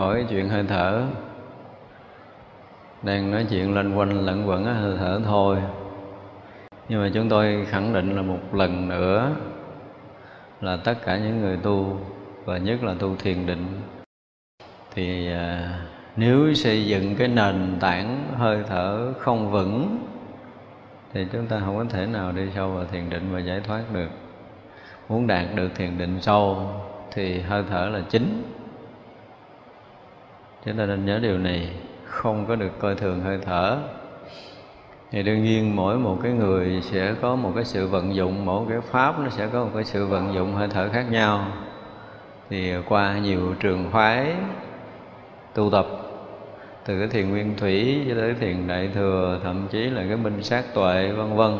hỏi chuyện hơi thở. Đang nói chuyện lanh quanh lẫn quẩn hơi thở thôi. Nhưng mà chúng tôi khẳng định là một lần nữa là tất cả những người tu và nhất là tu thiền định thì à, nếu xây dựng cái nền tảng hơi thở không vững thì chúng ta không có thể nào đi sâu vào thiền định và giải thoát được. Muốn đạt được thiền định sâu thì hơi thở là chính chúng ta nên nhớ điều này, không có được coi thường hơi thở. Thì đương nhiên mỗi một cái người sẽ có một cái sự vận dụng, mỗi cái pháp nó sẽ có một cái sự vận dụng hơi thở khác nhau. Thì qua nhiều trường phái tu tập, từ cái thiền nguyên thủy cho tới thiền đại thừa, thậm chí là cái minh sát tuệ, vân vân,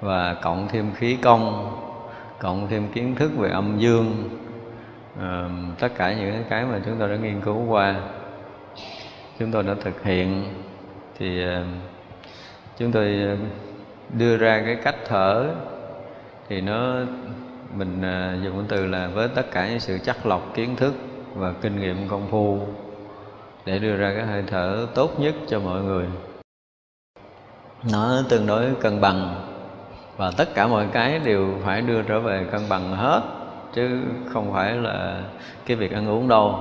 và cộng thêm khí công, cộng thêm kiến thức về âm dương à, tất cả những cái mà chúng tôi đã nghiên cứu qua chúng tôi đã thực hiện thì chúng tôi đưa ra cái cách thở thì nó mình ờ, dùng cái từ là với tất cả những sự chắc lọc kiến thức và kinh nghiệm công phu để đưa ra cái hơi thở tốt nhất cho mọi người. Nó tương đối cân bằng và tất cả mọi cái đều phải đưa trở về cân bằng hết chứ không phải là cái việc ăn uống đâu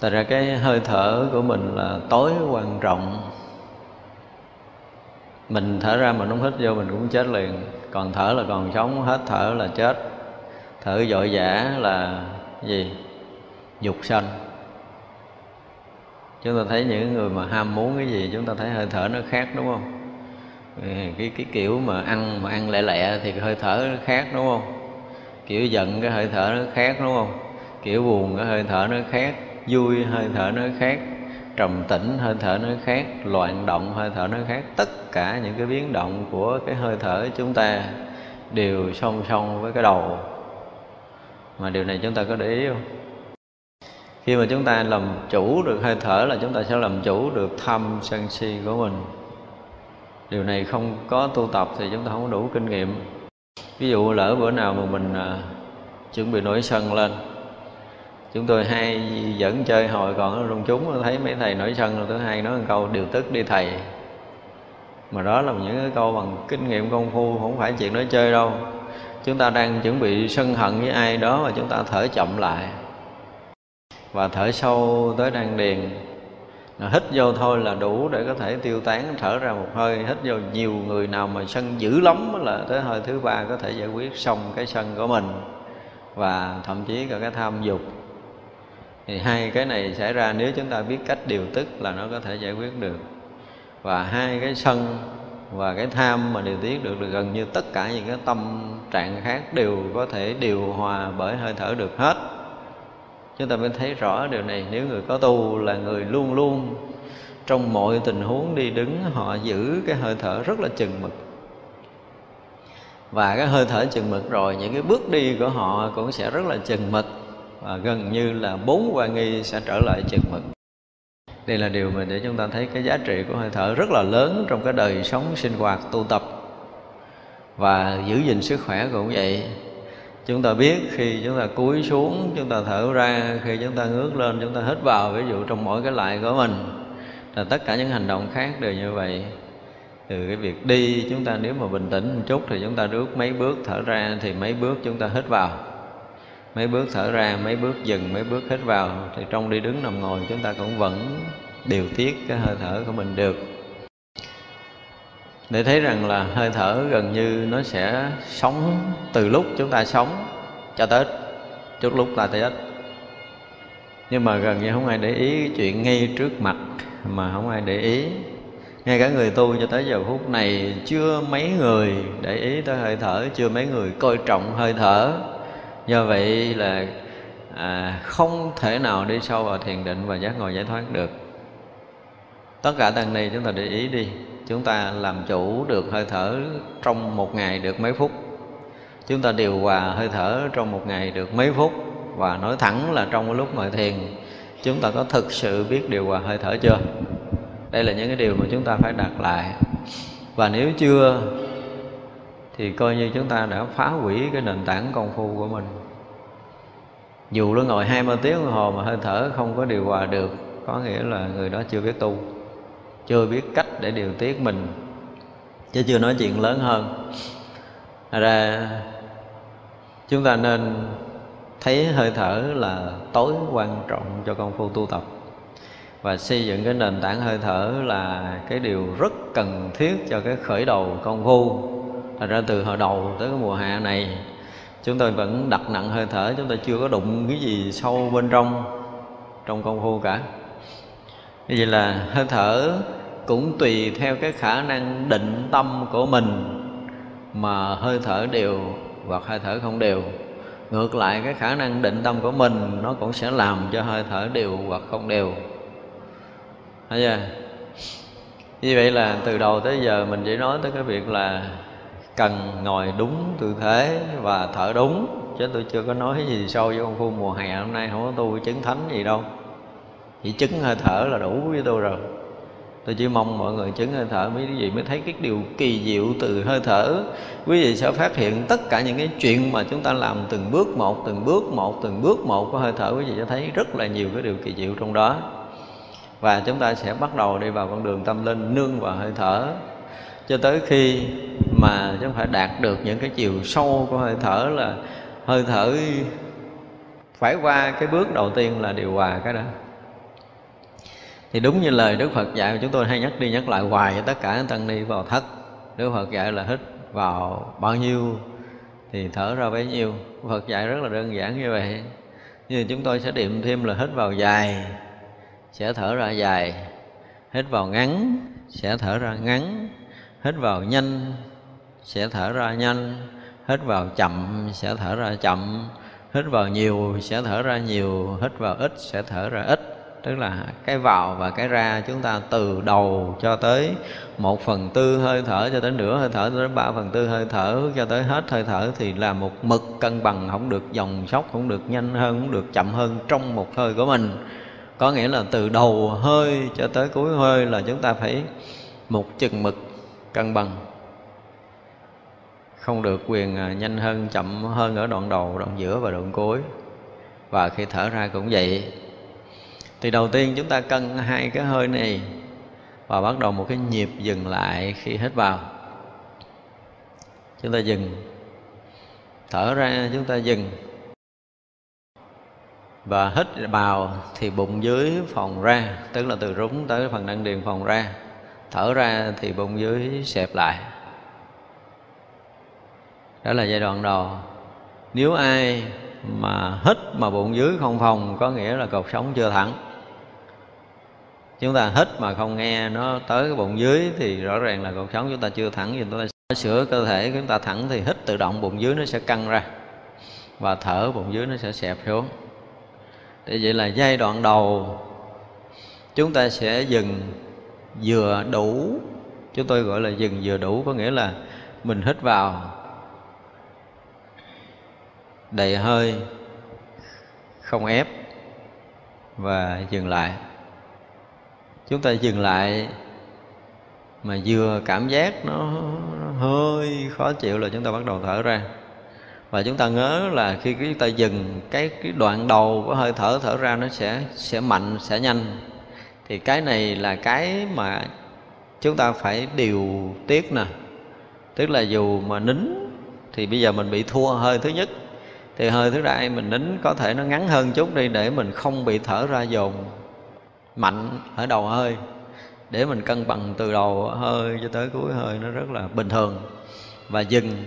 Tại ra cái hơi thở của mình là tối quan trọng Mình thở ra mà không hít vô mình cũng chết liền Còn thở là còn sống, hết thở là chết Thở dội dã là gì? Dục sanh Chúng ta thấy những người mà ham muốn cái gì Chúng ta thấy hơi thở nó khác đúng không? Cái, cái kiểu mà ăn mà ăn lẹ lẹ thì hơi thở nó khác đúng không? Kiểu giận cái hơi thở nó khác, đúng không? Kiểu buồn cái hơi thở nó khác, vui hơi thở nó khác, trầm tĩnh hơi thở nó khác, loạn động hơi thở nó khác. Tất cả những cái biến động của cái hơi thở chúng ta đều song song với cái đầu. Mà điều này chúng ta có để ý không? Khi mà chúng ta làm chủ được hơi thở là chúng ta sẽ làm chủ được tham sân si của mình. Điều này không có tu tập thì chúng ta không có đủ kinh nghiệm ví dụ lỡ bữa nào mà mình à, chuẩn bị nổi sân lên chúng tôi hay dẫn chơi hồi còn ở trong chúng thấy mấy thầy nổi sân rồi thứ hai nói một câu điều tức đi thầy. Mà đó là những cái câu bằng kinh nghiệm công phu không phải chuyện nói chơi đâu. Chúng ta đang chuẩn bị sân hận với ai đó mà chúng ta thở chậm lại và thở sâu tới đan điền. Ờ, hít vô thôi là đủ để có thể tiêu tán thở ra một hơi. Hít vô nhiều người nào mà sân dữ lắm là tới hơi thứ ba có thể giải quyết xong cái sân của mình và thậm chí cả cái tham dục. Thì hai cái này xảy ra nếu chúng ta biết cách điều tức là nó có thể giải quyết được. Và hai cái sân và cái tham mà điều tiết được, được gần như tất cả những cái tâm trạng khác đều có thể điều hòa bởi hơi thở được hết chúng ta mới thấy rõ điều này. Nếu người có tu là người luôn luôn trong mọi tình huống đi đứng, họ giữ cái hơi thở rất là chừng mực. Và cái hơi thở chừng mực rồi, những cái bước đi của họ cũng sẽ rất là chừng mực. Và gần như là bốn quan nghi sẽ trở lại chừng mực. Đây là điều mà để chúng ta thấy cái giá trị của hơi thở rất là lớn trong cái đời sống sinh hoạt, tu tập. Và giữ gìn sức khỏe cũng vậy chúng ta biết khi chúng ta cúi xuống, chúng ta thở ra, khi chúng ta ngước lên, chúng ta hít vào, ví dụ trong mỗi cái lại của mình, là tất cả những hành động khác đều như vậy. Từ cái việc đi, chúng ta nếu mà bình tĩnh một chút thì chúng ta bước mấy bước thở ra, thì mấy bước chúng ta hít vào. Mấy bước thở ra, mấy bước dừng, mấy bước hít vào, thì trong đi đứng nằm ngồi, chúng ta cũng vẫn điều tiết cái hơi thở của mình được để thấy rằng là hơi thở gần như nó sẽ sống từ lúc chúng ta sống cho tới trước lúc ta tới nhưng mà gần như không ai để ý cái chuyện ngay trước mặt mà không ai để ý. Ngay cả người tu cho tới giờ phút này chưa mấy người để ý tới hơi thở chưa mấy người coi trọng hơi thở. Do vậy là à, không thể nào đi sâu vào thiền định và giác ngồi giải thoát được. Tất cả tăng này chúng ta để ý đi chúng ta làm chủ được hơi thở trong một ngày được mấy phút. Chúng ta điều hòa hơi thở trong một ngày được mấy phút. Và nói thẳng là trong cái lúc ngồi thiền, chúng ta có thực sự biết điều hòa hơi thở chưa? Đây là những cái điều mà chúng ta phải đặt lại. Và nếu chưa, thì coi như chúng ta đã phá hủy cái nền tảng công phu của mình. Dù nó ngồi hai mươi tiếng đồng hồ mà hơi thở không có điều hòa được, có nghĩa là người đó chưa biết tu chưa biết cách để điều tiết mình, chứ chưa nói chuyện lớn hơn. Thật ra, chúng ta nên thấy hơi thở là tối quan trọng cho công phu tu tập. Và xây dựng cái nền tảng hơi thở là cái điều rất cần thiết cho cái khởi đầu công phu. Thành ra từ hồi đầu tới cái mùa hạ này, chúng tôi vẫn đặt nặng hơi thở, chúng tôi chưa có đụng cái gì sâu bên trong trong công phu cả. Như vậy là hơi thở cũng tùy theo cái khả năng định tâm của mình mà hơi thở đều hoặc hơi thở không đều. Ngược lại, cái khả năng định tâm của mình nó cũng sẽ làm cho hơi thở đều hoặc không đều. Thấy chưa? Như vậy là từ đầu tới giờ mình chỉ nói tới cái việc là cần ngồi đúng tư thế và thở đúng, chứ tôi chưa có nói gì sâu với công phu mùa hè hôm nay, không có tu chứng thánh gì đâu. Chỉ chứng hơi thở là đủ với tôi rồi tôi chỉ mong mọi người chứng hơi thở mới cái gì mới thấy cái điều kỳ diệu từ hơi thở. Quý vị sẽ phát hiện tất cả những cái chuyện mà chúng ta làm từng bước một, từng bước một, từng bước một của hơi thở, quý vị sẽ thấy rất là nhiều cái điều kỳ diệu trong đó. Và chúng ta sẽ bắt đầu đi vào con đường tâm linh, nương vào hơi thở. Cho tới khi mà chúng phải đạt được những cái chiều sâu của hơi thở là hơi thở phải qua cái bước đầu tiên là điều hòa cái đó thì đúng như lời Đức Phật dạy, chúng tôi hay nhắc đi nhắc lại hoài cho tất cả tăng ni vào thất. Đức Phật dạy là hít vào bao nhiêu thì thở ra bấy nhiêu. Phật dạy rất là đơn giản như vậy. Nhưng chúng tôi sẽ điểm thêm là hít vào dài, sẽ thở ra dài. Hít vào ngắn, sẽ thở ra ngắn. Hít vào nhanh, sẽ thở ra nhanh. Hít vào chậm, sẽ thở ra chậm. Hít vào nhiều, sẽ thở ra nhiều. Hít vào ít, sẽ thở ra ít tức là cái vào và cái ra chúng ta từ đầu cho tới một phần tư hơi thở, cho tới nửa hơi thở, cho tới ba phần tư hơi thở, cho tới hết hơi thở thì là một mực cân bằng, không được dòng sóc không được nhanh hơn, không được chậm hơn trong một hơi của mình. Có nghĩa là từ đầu hơi cho tới cuối hơi là chúng ta phải một chừng mực cân bằng. Không được quyền à, nhanh hơn, chậm hơn ở đoạn đầu, đoạn giữa và đoạn cuối. Và khi thở ra cũng vậy thì đầu tiên chúng ta cân hai cái hơi này và bắt đầu một cái nhịp dừng lại khi hít vào. Chúng ta dừng. Thở ra, chúng ta dừng. Và hít vào thì bụng dưới phòng ra, tức là từ rúng tới phần đăng điền phòng ra. Thở ra thì bụng dưới xẹp lại. Đó là giai đoạn đầu. Nếu ai mà hít mà bụng dưới không phòng có nghĩa là cột sống chưa thẳng chúng ta hít mà không nghe nó tới cái bụng dưới thì rõ ràng là cuộc sống chúng ta chưa thẳng. Thì chúng ta sửa cơ thể chúng ta thẳng thì hít tự động bụng dưới nó sẽ căng ra và thở bụng dưới nó sẽ xẹp xuống. Thì vậy là giai đoạn đầu, chúng ta sẽ dừng vừa đủ. Chúng tôi gọi là dừng vừa đủ, có nghĩa là mình hít vào đầy hơi, không ép và dừng lại chúng ta dừng lại. Mà vừa cảm giác nó, nó hơi khó chịu là chúng ta bắt đầu thở ra. Và chúng ta nhớ là khi chúng ta dừng cái cái đoạn đầu của hơi thở thở ra nó sẽ sẽ mạnh sẽ nhanh. Thì cái này là cái mà chúng ta phải điều tiết nè. Tức là dù mà nín thì bây giờ mình bị thua hơi thứ nhất. Thì hơi thứ hai mình nín có thể nó ngắn hơn chút đi để mình không bị thở ra dồn mạnh ở đầu hơi. Để mình cân bằng từ đầu hơi cho tới cuối hơi nó rất là bình thường và dừng.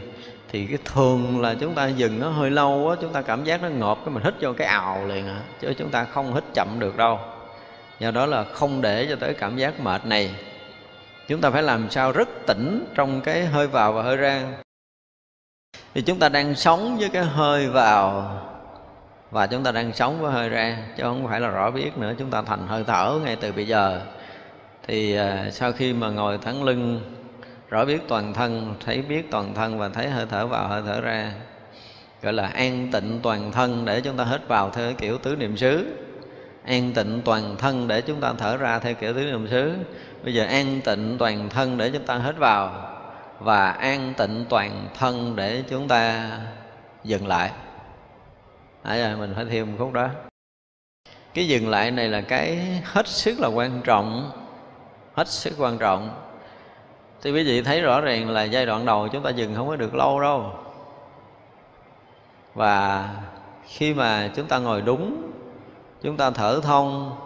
Thì cái thường là chúng ta dừng nó hơi lâu á, chúng ta cảm giác nó ngộp cái mình hít vô cái ào liền à chứ chúng ta không hít chậm được đâu. Do đó là không để cho tới cảm giác mệt này. Chúng ta phải làm sao rất tỉnh trong cái hơi vào và hơi ra. Thì chúng ta đang sống với cái hơi vào và chúng ta đang sống với hơi ra chứ không phải là rõ biết nữa. Chúng ta thành hơi thở ngay từ bây giờ. Thì à, sau khi mà ngồi thẳng lưng, rõ biết toàn thân, thấy biết toàn thân và thấy hơi thở vào, hơi thở ra, gọi là an tịnh toàn thân để chúng ta hít vào theo kiểu tứ niệm xứ. An tịnh toàn thân để chúng ta thở ra theo kiểu tứ niệm xứ. Bây giờ an tịnh toàn thân để chúng ta hít vào và an tịnh toàn thân để chúng ta dừng lại à, giờ mình phải thêm một khúc đó. Cái dừng lại này là cái hết sức là quan trọng hết sức quan trọng. Thì quý vị thấy rõ ràng là giai đoạn đầu chúng ta dừng không có được lâu đâu. Và khi mà chúng ta ngồi đúng chúng ta thở thông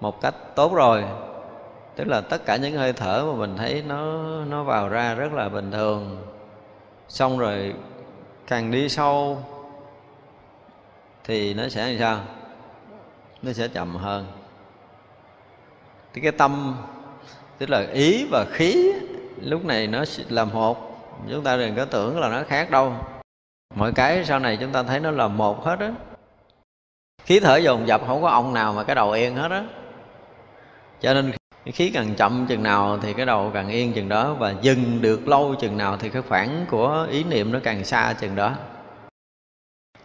một cách tốt rồi tức là tất cả những hơi thở mà mình thấy nó nó vào ra rất là bình thường. Xong rồi càng đi sâu thì nó sẽ làm sao? Nó sẽ chậm hơn. Thì cái tâm, tức là ý và khí, lúc này nó là một. Chúng ta đừng có tưởng là nó khác đâu. Mọi cái sau này chúng ta thấy nó là một hết á. Khí thở dồn dập không có ông nào mà cái đầu yên hết á. Cho nên khí càng chậm chừng nào thì cái đầu càng yên chừng đó, và dừng được lâu chừng nào thì cái khoảng của ý niệm nó càng xa chừng đó.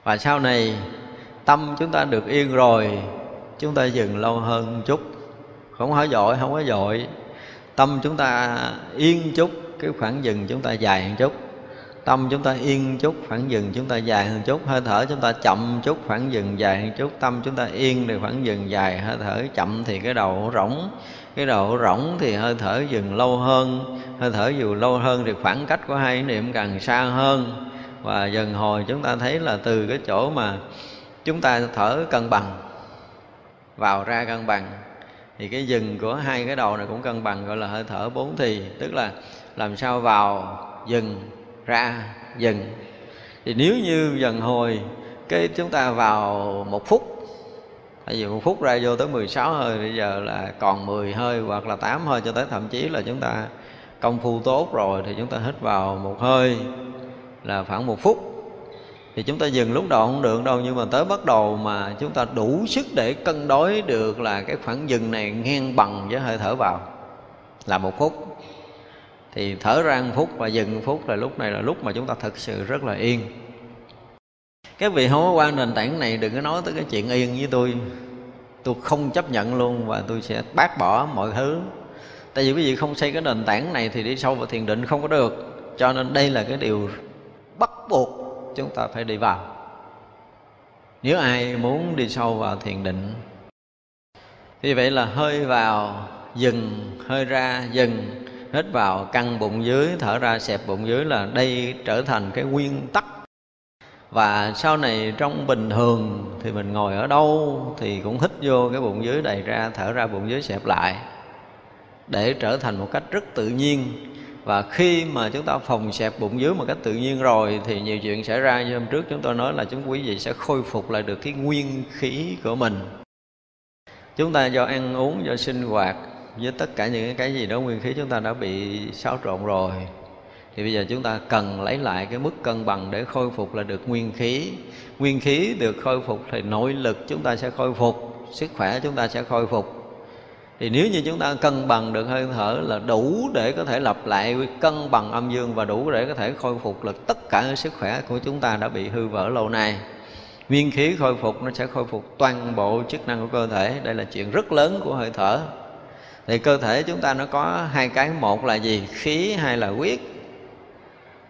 Và sau này tâm chúng ta được yên rồi, chúng ta dừng lâu hơn một chút. Không có dội, không có dội. Tâm chúng ta yên chút, cái khoảng dừng chúng ta dài hơn chút. Tâm chúng ta yên chút, khoảng dừng chúng ta dài hơn chút. Hơi thở chúng ta chậm chút, khoảng dừng dài hơn chút. Tâm chúng ta yên thì khoảng dừng dài, hơi thở chậm thì cái đầu rỗng. Cái đầu rỗng thì hơi thở dừng lâu hơn. Hơi thở dù lâu hơn thì khoảng cách của hai niệm càng xa hơn. Và dần hồi chúng ta thấy là từ cái chỗ mà chúng ta thở cân bằng, vào ra cân bằng, thì cái dừng của hai cái đầu này cũng cân bằng, gọi là hơi thở bốn thì, tức là làm sao vào, dừng, ra, dừng. Thì nếu như dần hồi, cái chúng ta vào một phút, tại vì một phút ra vô tới 16 hơi, bây giờ là còn 10 hơi hoặc là 8 hơi cho tới, thậm chí là chúng ta công phu tốt rồi thì chúng ta hít vào một hơi là khoảng một phút thì chúng ta dừng lúc đầu không được đâu, nhưng mà tới bắt đầu mà chúng ta đủ sức để cân đối được là cái khoảng dừng này ngang bằng với hơi thở vào. Là một phút. Thì thở ra một phút và dừng một phút là lúc này là lúc mà chúng ta thực sự rất là yên. Các vị không có qua nền tảng này đừng có nói tới cái chuyện yên với tôi. Tôi không chấp nhận luôn và tôi sẽ bác bỏ mọi thứ. Tại vì quý vị không xây cái nền tảng này thì đi sâu vào thiền định không có được. Cho nên đây là cái điều bắt buộc chúng ta phải đi vào. Nếu ai muốn đi sâu vào thiền định, thì vậy là hơi vào dừng, hơi ra dừng, hít vào căng bụng dưới, thở ra xẹp bụng dưới là đây trở thành cái nguyên tắc. Và sau này trong bình thường thì mình ngồi ở đâu thì cũng hít vô cái bụng dưới đầy ra, thở ra bụng dưới xẹp lại để trở thành một cách rất tự nhiên và khi mà chúng ta phòng xẹp bụng dưới một cách tự nhiên rồi, thì nhiều chuyện xảy ra. Như hôm trước chúng tôi nói là chúng quý vị sẽ khôi phục lại được cái nguyên khí của mình. Chúng ta do ăn uống do sinh hoạt với tất cả những cái gì đó, nguyên khí chúng ta đã bị xáo trộn rồi. Thì bây giờ chúng ta cần lấy lại cái mức cân bằng để khôi phục là được nguyên khí. Nguyên khí được khôi phục thì nội lực chúng ta sẽ khôi phục, sức khỏe chúng ta sẽ khôi phục thì nếu như chúng ta cân bằng được hơi thở là đủ để có thể lặp lại cân bằng âm dương và đủ để có thể khôi phục lực tất cả sức khỏe của chúng ta đã bị hư vỡ lâu nay. Nguyên khí khôi phục nó sẽ khôi phục toàn bộ chức năng của cơ thể. Đây là chuyện rất lớn của hơi thở. Thì cơ thể chúng ta nó có hai cái. Một là gì? Khí hay là huyết.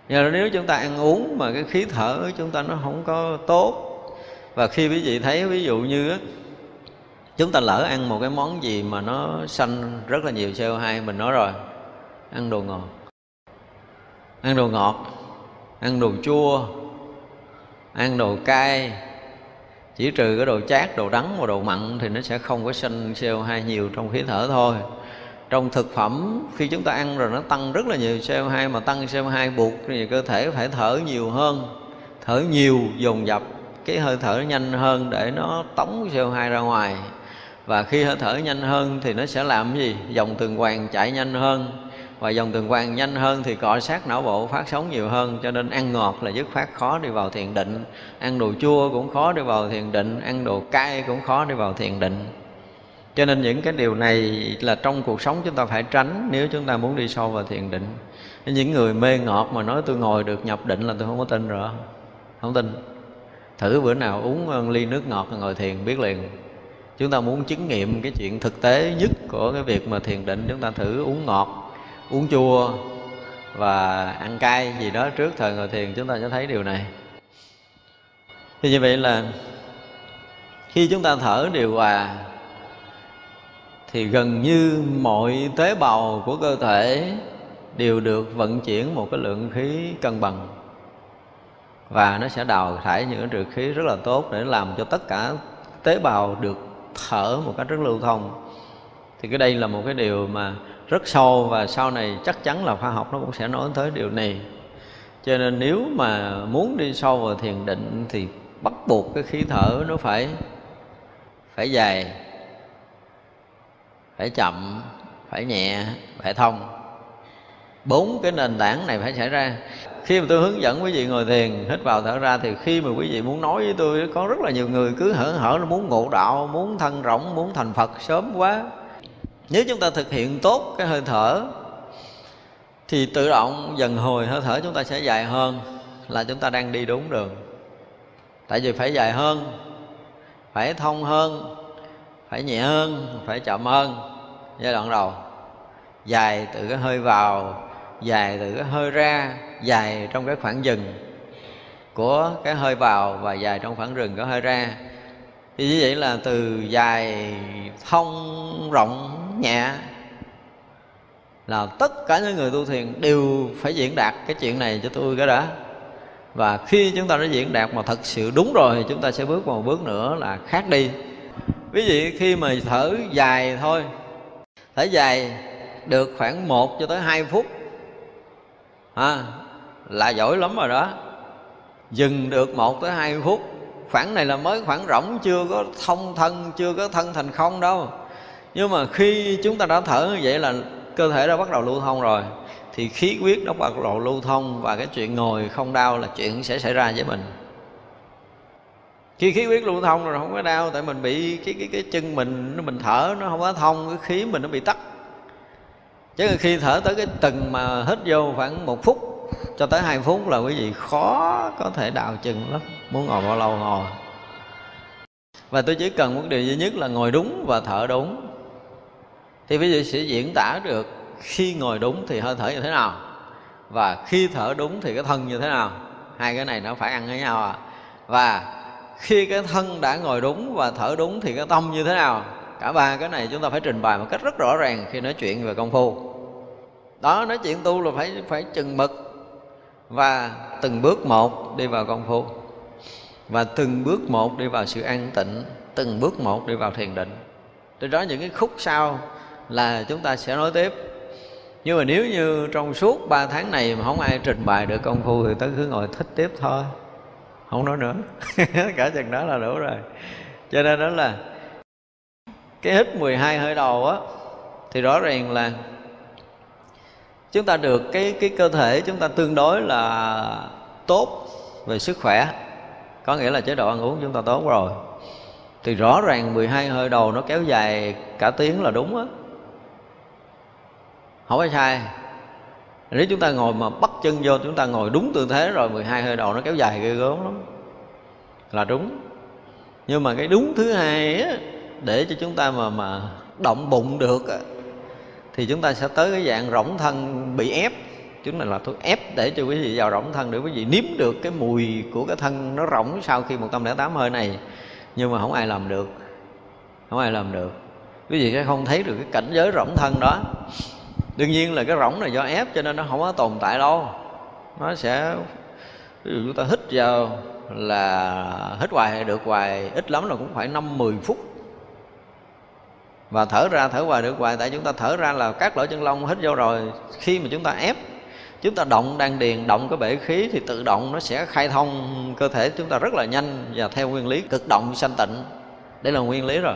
Nhờ nếu chúng ta ăn uống mà cái khí thở của chúng ta nó không có tốt. Và khi quý vị thấy, ví dụ như chúng ta lỡ ăn một cái món gì mà nó xanh rất là nhiều CO2 mình nói rồi. Ăn đồ ngọt. Ăn đồ ngọt. Ăn đồ chua. Ăn đồ cay. Chỉ trừ cái đồ chát, đồ đắng và đồ mặn thì nó sẽ không có sinh CO2 nhiều trong khí thở thôi. Trong thực phẩm, khi chúng ta ăn rồi nó tăng rất là nhiều CO2 mà tăng CO2 buộc thì cơ thể phải thở nhiều hơn. Thở nhiều, dồn dập, cái hơi thở nhanh hơn để nó tống CO2 ra ngoài và khi hơi thở nhanh hơn thì nó sẽ làm cái gì? Dòng tuần hoàn chạy nhanh hơn. Và dòng tuần hoàn nhanh hơn thì cọ sát não bộ phát sóng nhiều hơn. Cho nên ăn ngọt là dứt khoát khó đi vào thiền định. Ăn đồ chua cũng khó đi vào thiền định. Ăn đồ cay cũng khó đi vào thiền định. Cho nên những cái điều này là trong cuộc sống chúng ta phải tránh nếu chúng ta muốn đi sâu vào thiền định. Những người mê ngọt mà nói tôi ngồi được nhập định là tôi không có tin rồi. Không tin. Thử bữa nào uống ly nước ngọt ngồi thiền biết liền chúng ta muốn chứng nghiệm cái chuyện thực tế nhất của cái việc mà thiền định, chúng ta thử uống ngọt, uống chua và ăn cay gì đó trước thời ngồi thiền, chúng ta sẽ thấy điều này. Thì như vậy là khi chúng ta thở điều hòa, thì gần như mọi tế bào của cơ thể đều được vận chuyển một cái lượng khí cân bằng. Và nó sẽ đào thải những trượt khí rất là tốt để làm cho tất cả tế bào được thở một cách rất lưu thông. Thì cái đây là một cái điều mà rất sâu và sau này chắc chắn là khoa học nó cũng sẽ nói tới điều này. Cho nên nếu mà muốn đi sâu vào thiền định thì bắt buộc cái khí thở nó phải phải dài, phải chậm, phải nhẹ, phải thông. Bốn cái nền tảng này phải xảy ra khi mà tôi hướng dẫn quý vị ngồi thiền, hít vào thở ra, thì khi mà quý vị muốn nói với tôi, có rất là nhiều người cứ hở hở nó muốn ngộ đạo, muốn thân rỗng muốn thành phật sớm quá. Nếu chúng ta thực hiện tốt cái hơi thở, thì tự động dần hồi hơi thở chúng ta sẽ dài hơn là chúng ta đang đi đúng đường. Tại vì phải dài hơn, phải thông hơn, phải nhẹ hơn, phải chậm hơn. Giai đoạn đầu, dài từ cái hơi vào, dài từ cái hơi ra dài trong cái khoảng dừng của cái hơi vào và dài trong khoảng rừng của hơi ra. Thì như vậy là từ dài thông rộng nhẹ là tất cả những người tu thiền đều phải diễn đạt cái chuyện này cho tôi cái đã và khi chúng ta đã diễn đạt mà thật sự đúng rồi thì chúng ta sẽ bước vào một bước nữa là khác đi. Ví dụ khi mà thở dài thôi thở dài được khoảng 1 cho tới 2 phút à, là giỏi lắm rồi đó. Dừng được một tới hai phút. Khoảng này là mới khoảng rỗng, chưa có thông thân, chưa có thân thành không đâu. Nhưng mà khi chúng ta đã thở như vậy là cơ thể đã bắt đầu lưu thông rồi. Thì khí huyết nó bắt đầu lưu thông và cái chuyện ngồi không đau là chuyện sẽ xảy ra với mình. Khi khí huyết lưu thông rồi không có đau, tại mình bị cái cái cái chân mình, nó mình thở nó không có thông, cái khí mình nó bị tắt chứ khi thở tới cái từng mà hít vô khoảng một phút cho tới hai phút là quý vị khó có thể đào chừng lắm. Muốn ngồi bao lâu ngồi. Và tôi chỉ cần một điều duy nhất là ngồi đúng và thở đúng. Thì quý vị sẽ diễn tả được khi ngồi đúng thì hơi thở như thế nào và khi thở đúng thì cái thân như thế nào. Hai cái này nó phải ăn với nhau à. Và khi cái thân đã ngồi đúng và thở đúng thì cái tâm như thế nào. Cả ba cái này chúng ta phải trình bày một cách rất rõ ràng khi nói chuyện về công phu. Đó, nói chuyện tu là phải phải chừng mực và từng bước một đi vào công phu. Và từng bước một đi vào sự an tịnh. Từng bước một đi vào thiền định. Từ đó những cái khúc sau là chúng ta sẽ nói tiếp. Nhưng mà nếu như trong suốt ba tháng này mà không ai trình bày được công phu thì tớ cứ ngồi thích tiếp thôi. Không nói nữa. Cả chừng đó là đủ rồi. Cho nên đó là cái hít 12 hơi đầu á, thì rõ ràng là chúng ta được cái cái cơ thể chúng ta tương đối là tốt về sức khỏe. Có nghĩa là chế độ ăn uống chúng ta tốt rồi. Thì rõ ràng 12 hơi đầu nó kéo dài cả tiếng là đúng á. Không phải sai. Nếu chúng ta ngồi mà bắt chân vô chúng ta ngồi đúng tư thế rồi 12 hơi đầu nó kéo dài ghê gớm lắm. Là đúng. Nhưng mà cái đúng thứ hai á để cho chúng ta mà mà động bụng được á, thì chúng ta sẽ tới cái dạng rỗng thân bị ép. Chúng mình là thuốc ép để cho quý vị vào rỗng thân, để quý vị nếm được cái mùi của cái thân nó rỗng sau khi 108 hơi này. Nhưng mà không ai làm được. Không ai làm được. Quý vị sẽ không thấy được cái cảnh giới rỗng thân đó. Đương nhiên là cái rỗng này do ép cho nên nó không có tồn tại đâu. Nó sẽ, ví dụ chúng ta hít vào là hít hoài, được hoài, ít lắm là cũng phải năm mười phút và thở ra, thở hoài được hoài, tại chúng ta thở ra là các lỗ chân lông hít vô rồi, khi mà chúng ta ép, chúng ta động đan điền, động cái bể khí thì tự động nó sẽ khai thông cơ thể chúng ta rất là nhanh và theo nguyên lý cực động sanh tịnh. Đây là nguyên lý rồi.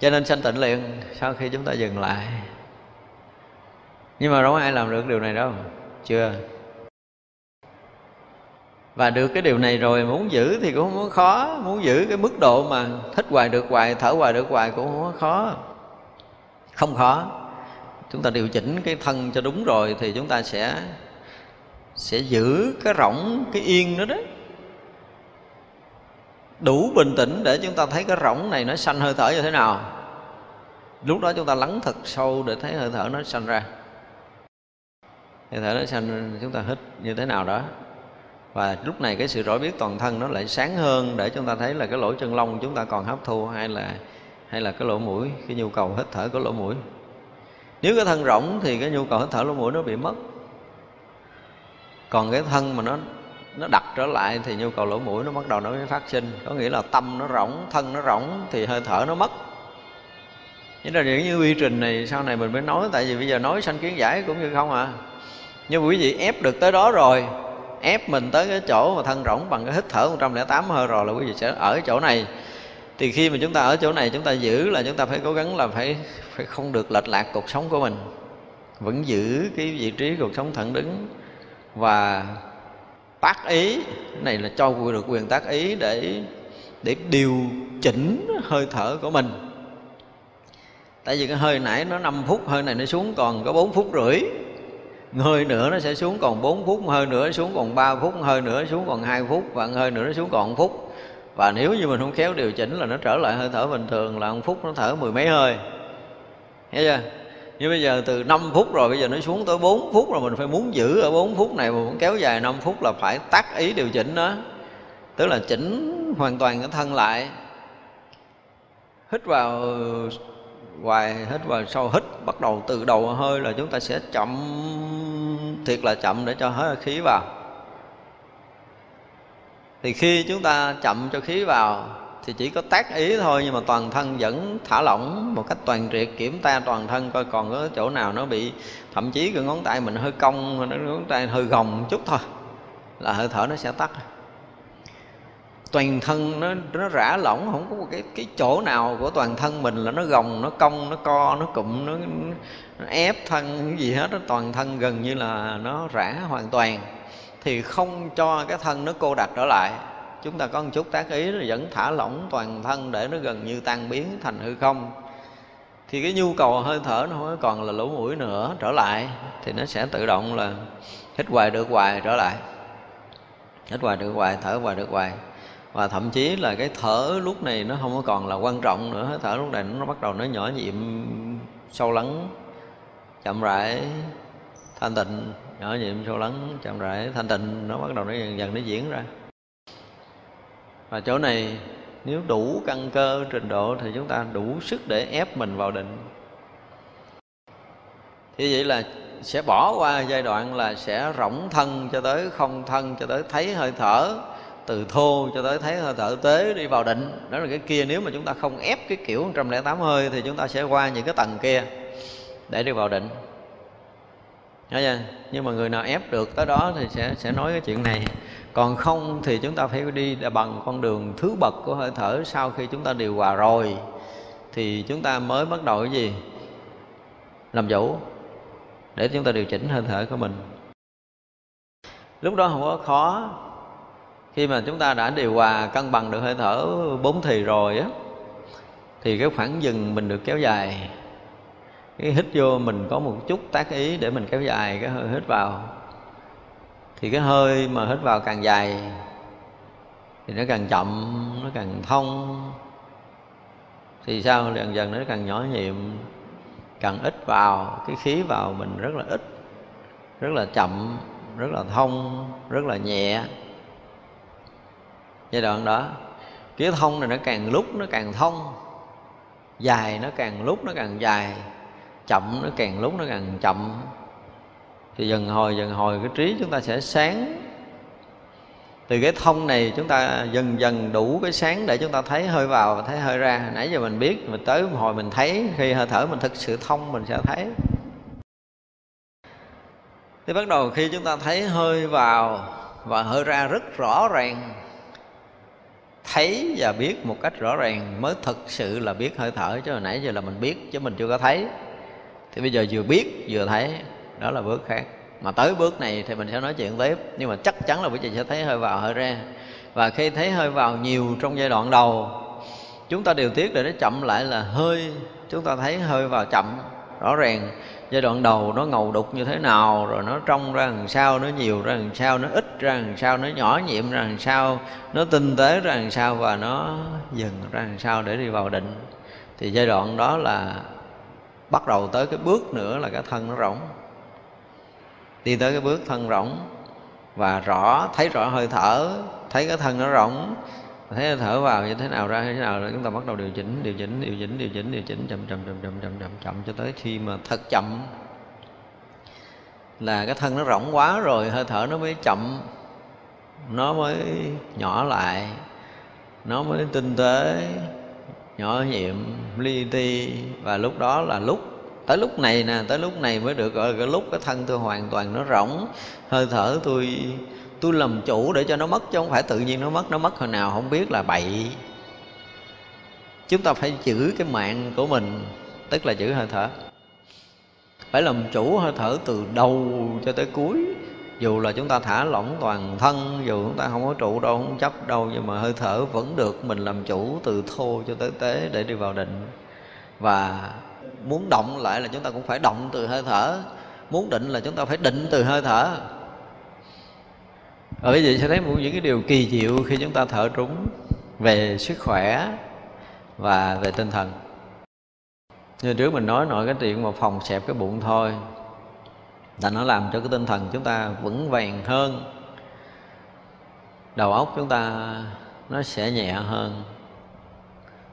Cho nên sanh tịnh liền, sau khi chúng ta dừng lại. Nhưng mà đâu ai làm được điều này đâu, chưa? Và được cái điều này rồi, muốn giữ thì cũng không có khó. Muốn giữ cái mức độ mà thích hoài được hoài, thở hoài được hoài cũng không có khó. Không khó. Chúng ta điều chỉnh cái thân cho đúng rồi thì chúng ta sẽ sẽ giữ cái rỗng, cái yên đó đấy đủ bình tĩnh để chúng ta thấy cái rỗng này nó sanh hơi thở như thế nào. Lúc đó chúng ta lắng thật sâu để thấy hơi thở nó sanh ra. Hơi thở nó sanh, chúng ta hít như thế nào đó và lúc này cái sự rõ biết toàn thân nó lại sáng hơn để chúng ta thấy là cái lỗ chân lông chúng ta còn hấp thu hay là hay là cái lỗ mũi, cái nhu cầu hít thở của lỗ mũi. Nếu cái thân rỗng thì cái nhu cầu hít thở lỗ mũi nó bị mất. Còn cái thân mà nó nó đặt trở lại thì nhu cầu lỗ mũi nó bắt đầu nó mới phát sinh. Có nghĩa là tâm nó rỗng, thân nó rỗng thì hơi thở nó mất. Thế là những như quy trình này sau này mình mới nói, Tại vì bây giờ nói sanh kiến giải cũng như không à. Nhưng quý vị ép được tới đó rồi Ép mình tới cái chỗ mà thân rỗng bằng cái hít thở 108 hơi rồi là quý vị sẽ ở chỗ này. Thì khi mà chúng ta ở chỗ này, chúng ta giữ là chúng ta phải cố gắng là phải phải không được lệch lạc cuộc sống của mình, Vẫn giữ cái vị trí cuộc sống thẳng đứng Và tác ý. Cái này là cho được quyền tác ý để để điều chỉnh hơi thở của mình. Tại vì cái hơi nãy nó 5 phút, hơi này nó xuống còn có 4 phút rưỡi hơi nữa nó sẽ xuống còn 4 phút, hơi nữa xuống còn 3 phút, hơi nữa xuống còn 2 phút, và hơi nữa nó xuống còn 1 phút. Và nếu như mình không khéo điều chỉnh là nó trở lại hơi thở bình thường, là 1 phút nó thở mười mấy hơi. Thấy chưa? Nhưng bây giờ từ 5 phút rồi, bây giờ nó xuống tới 4 phút rồi, mình phải muốn giữ ở 4 phút này mà muốn kéo dài 5 phút là phải tắt ý điều chỉnh đó. Tức là chỉnh hoàn toàn cái thân lại. Hít vào hoài, hít vào sau, hít bắt đầu từ đầu hơi là chúng ta sẽ chậm thiệt là chậm để cho hết khí vào. Thì khi chúng ta chậm cho khí vào thì chỉ có tác ý thôi, nhưng mà toàn thân vẫn thả lỏng một cách toàn triệt, kiểm tra toàn thân coi còn có chỗ nào nó bị, thậm chí cái ngón tay mình hơi cong nó ngón tay hơi gồng chút thôi, là hơi thở nó sẽ tắt toàn thân nó nó rã lỏng không có một cái cái chỗ nào của toàn thân mình là nó gồng nó cong nó co nó cụm nó, nó ép thân cái gì hết đó toàn thân gần như là nó rã hoàn toàn. Thì không cho cái thân nó cô đặc trở lại. Chúng ta có một chút tác ý là vẫn thả lỏng toàn thân để nó gần như tan biến thành hư không. Thì cái nhu cầu hơi thở nó không còn là lỗ mũi nữa trở lại. Thì nó sẽ tự động là hít hoài được hoài trở lại. Hít hoài được hoài thở hoài được hoài và thậm chí là cái thở lúc này nó không có còn là quan trọng nữa. Thở lúc này nó bắt đầu nó nhỏ nhiệm, sâu lắng, chậm rãi, thanh tịnh. Nhỏ nhiệm, sâu lắng, chậm rãi, thanh tịnh. Nó bắt đầu nó dần dần nó diễn ra. Và chỗ này, nếu đủ căn cơ, trình độ thì chúng ta đủ sức để ép mình vào định. Thì vậy là sẽ bỏ qua giai đoạn là sẽ rỗng thân cho tới không thân, cho tới thấy hơi thở từ thô cho tới thấy hơi thở tế đi vào định. Đó là cái kia, nếu mà chúng ta không ép cái kiểu 108 hơi thì chúng ta sẽ qua những cái tầng kia để đi vào định. Nói chưa? nhưng mà người nào ép được tới đó thì sẽ sẽ nói cái chuyện này. Còn không thì chúng ta phải đi bằng con đường thứ bậc của hơi thở sau khi chúng ta điều hòa rồi. Thì chúng ta mới bắt đầu cái gì? Làm chủ để chúng ta điều chỉnh hơi thở của mình. Lúc đó không có khó khi mà chúng ta đã điều hòa cân bằng được hơi thở bốn thì rồi á, thì cái khoảng dừng mình được kéo dài. Cái hít vô mình có một chút tác ý để mình kéo dài cái hơi hít vào. Thì cái hơi mà hít vào càng dài thì nó càng chậm, nó càng thông. Thì sao? Dần dần nó càng nhỏ nhiệm, càng ít vào. Cái khí vào mình rất là ít, rất là chậm, rất là thông, rất là nhẹ giai đoạn đó cái thông này nó càng lúc nó càng thông, dài nó càng lúc nó càng dài, chậm nó càng lúc nó càng chậm. Thì dần hồi dần hồi cái trí chúng ta sẽ sáng. Từ cái thông này chúng ta dần dần đủ cái sáng để chúng ta thấy hơi vào và thấy hơi ra. Nãy giờ mình biết, mình tới một hồi mình thấy, khi hơi thở mình thực sự thông mình sẽ thấy. Thì bắt đầu khi chúng ta thấy hơi vào và hơi ra rất rõ ràng thấy và biết một cách rõ ràng, mới thực sự là biết hơi thở, chứ hồi nãy giờ là mình biết chứ mình chưa có thấy. Thì bây giờ vừa biết vừa thấy, đó là bước khác. Mà tới bước này thì mình sẽ nói chuyện tiếp, nhưng mà chắc chắn là quý vị sẽ thấy hơi vào, hơi ra. Và khi thấy hơi vào nhiều trong giai đoạn đầu, chúng ta điều tiết để nó chậm lại là hơi, chúng ta thấy hơi vào chậm, rõ ràng giai đoạn đầu nó ngầu đục như thế nào, rồi nó trong ra làm sao, nó nhiều ra làm sao, nó ít ra làm sao, nó nhỏ nhiệm ra làm sao, nó tinh tế ra làm sao và nó dừng ra làm sao để đi vào định. Thì giai đoạn đó là bắt đầu tới cái bước nữa là cái thân nó rỗng. Đi tới cái bước thân rỗng và rõ, thấy rõ hơi thở, thấy cái thân nó rỗng thấy hơi thở vào như thế nào ra như thế nào rồi chúng ta bắt đầu điều chỉnh điều chỉnh điều chỉnh điều chỉnh điều chỉnh, chậm chậm chậm chậm chậm chậm chậm cho tới khi mà thật chậm. Là cái thân nó rộng quá rồi, hơi thở nó mới chậm, nó mới nhỏ lại, nó mới tinh tế, nhỏ nhiệm, li ti. Và lúc đó là lúc, tới lúc này nè, tới lúc này mới được gọi là cái lúc cái thân tôi hoàn toàn nó rỗng, hơi thở tôi tôi làm chủ để cho nó mất chứ không phải tự nhiên nó mất. Nó mất hồi nào không biết là bậy. Chúng ta phải giữ cái mạng của mình, tức là giữ hơi thở. Phải làm chủ hơi thở từ đầu cho tới cuối. Dù là chúng ta thả lỏng toàn thân, dù chúng ta không có trụ đâu, không chấp đâu, nhưng mà hơi thở vẫn được mình làm chủ từ thô cho tới tế để đi vào định. Và muốn động lại là chúng ta cũng phải động từ hơi thở. Muốn định là chúng ta phải định từ hơi thở. Ờ, ở vậy sẽ thấy một những cái điều kỳ diệu khi chúng ta thở trúng về sức khỏe và về tinh thần. Như trước mình nói, nội cái chuyện mà phòng xẹp cái bụng thôi là nó làm cho cái tinh thần chúng ta vững vàng hơn. Đầu óc chúng ta nó sẽ nhẹ hơn.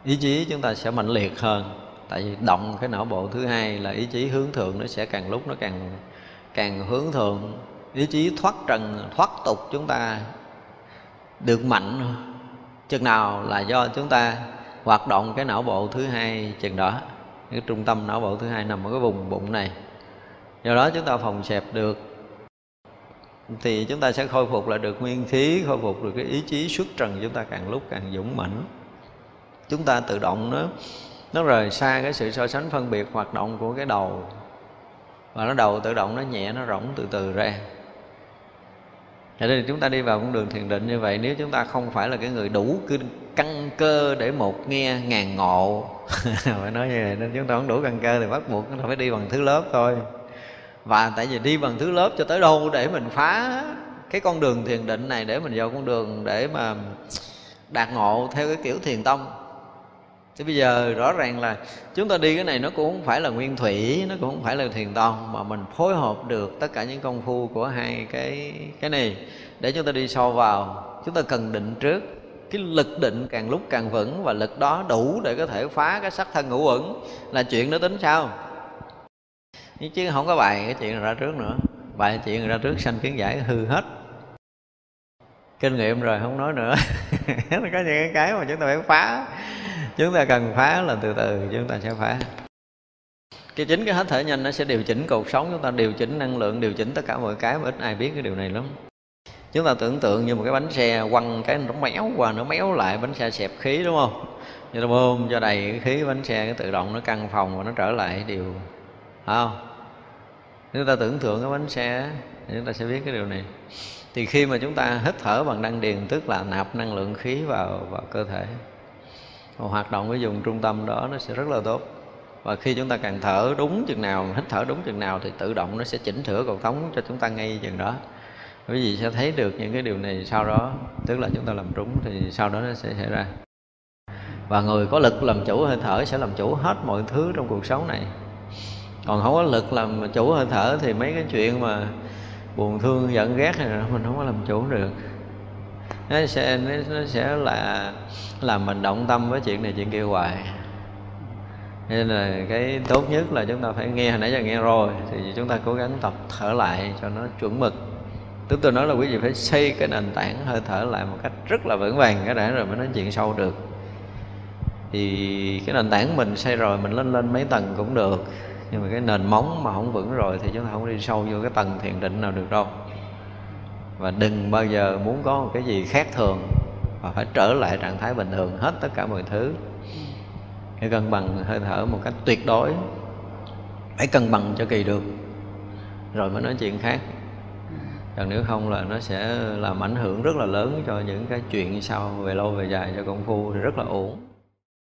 Ý chí chúng ta sẽ mạnh liệt hơn. Tại vì động cái não bộ thứ hai là ý chí hướng thượng nó sẽ càng lúc nó càng càng hướng thượng ý chí thoát trần, thoát tục chúng ta được mạnh. Chừng nào là do chúng ta hoạt động cái não bộ thứ hai, chừng đó, cái trung tâm não bộ thứ hai nằm ở cái vùng bụng này. Do đó chúng ta phòng xẹp được, thì chúng ta sẽ khôi phục lại được nguyên khí, khôi phục được cái ý chí xuất trần chúng ta càng lúc càng dũng mãnh. Chúng ta tự động nó nó rời xa cái sự so sánh phân biệt hoạt động của cái đầu. Và nó đầu tự động nó nhẹ, nó rỗng từ từ ra cho nên chúng ta đi vào con đường thiền định như vậy, nếu chúng ta không phải là cái người đủ căn cơ để một nghe ngàn ngộ, phải nói như vậy, nên chúng ta không đủ căn cơ thì bắt buộc chúng ta phải đi bằng thứ lớp thôi. Và tại vì đi bằng thứ lớp cho tới đâu để mình phá cái con đường thiền định này, để mình vào con đường để mà đạt ngộ theo cái kiểu thiền tông thì bây giờ rõ ràng là chúng ta đi cái này nó cũng không phải là nguyên thủy, nó cũng không phải là thiền tông, mà mình phối hợp được tất cả những công phu của hai cái cái này để chúng ta đi sâu vào. Chúng ta cần định trước, cái lực định càng lúc càng vững và lực đó đủ để có thể phá cái sắc thân ngũ uẩn. Là chuyện nó tính sao? Chứ không có bài cái chuyện ra trước nữa. Bài chuyện ra trước sanh kiến giải hư hết. Kinh nghiệm rồi không nói nữa. Có những cái mà chúng ta phải phá chúng ta cần phá là từ từ, chúng ta sẽ phá. Cái chính cái hết thể nhanh nó sẽ điều chỉnh cuộc sống, chúng ta điều chỉnh năng lượng, điều chỉnh tất cả mọi cái mà ít ai biết cái điều này lắm. Chúng ta tưởng tượng như một cái bánh xe quăng cái nó méo qua, nó méo lại, bánh xe xẹp khí, đúng không? Như ta bơm cho đầy cái khí bánh xe, cái tự động nó căng phòng và nó trở lại điều không? Nếu ta tưởng tượng cái bánh xe thì chúng ta sẽ biết cái điều này. Thì khi mà chúng ta hít thở bằng đăng điền, tức là nạp năng lượng khí vào vào cơ thể hoạt động cái vùng trung tâm đó nó sẽ rất là tốt. Và khi chúng ta càng thở đúng chừng nào, hít thở đúng chừng nào thì tự động nó sẽ chỉnh sửa cầu thống cho chúng ta ngay chừng đó. Quý vị sẽ thấy được những cái điều này sau đó, tức là chúng ta làm đúng thì sau đó nó sẽ xảy ra. Và người có lực làm chủ hơi thở sẽ làm chủ hết mọi thứ trong cuộc sống này. Còn không có lực làm chủ hơi thở thì mấy cái chuyện mà buồn thương, giận ghét này mình không có làm chủ được nó sẽ nó sẽ là làm mình động tâm với chuyện này chuyện kia hoài. Nên là cái tốt nhất là chúng ta phải nghe, hồi nãy giờ nghe rồi, thì chúng ta cố gắng tập thở lại cho nó chuẩn mực. Tức tôi nói là quý vị phải xây cái nền tảng hơi thở lại một cách rất là vững vàng, cái đã rồi mới nói chuyện sâu được. Thì cái nền tảng mình xây rồi, mình lên lên mấy tầng cũng được, nhưng mà cái nền móng mà không vững rồi thì chúng ta không đi sâu vô cái tầng thiền định nào được đâu và đừng bao giờ muốn có một cái gì khác thường và phải trở lại trạng thái bình thường hết tất cả mọi thứ. Phải cân bằng, hơi thở một cách tuyệt đối. Phải cân bằng cho kỳ được. Rồi mới nói chuyện khác. Còn nếu không là nó sẽ làm ảnh hưởng rất là lớn cho những cái chuyện sau, về lâu về dài, cho công phu thì rất là ổn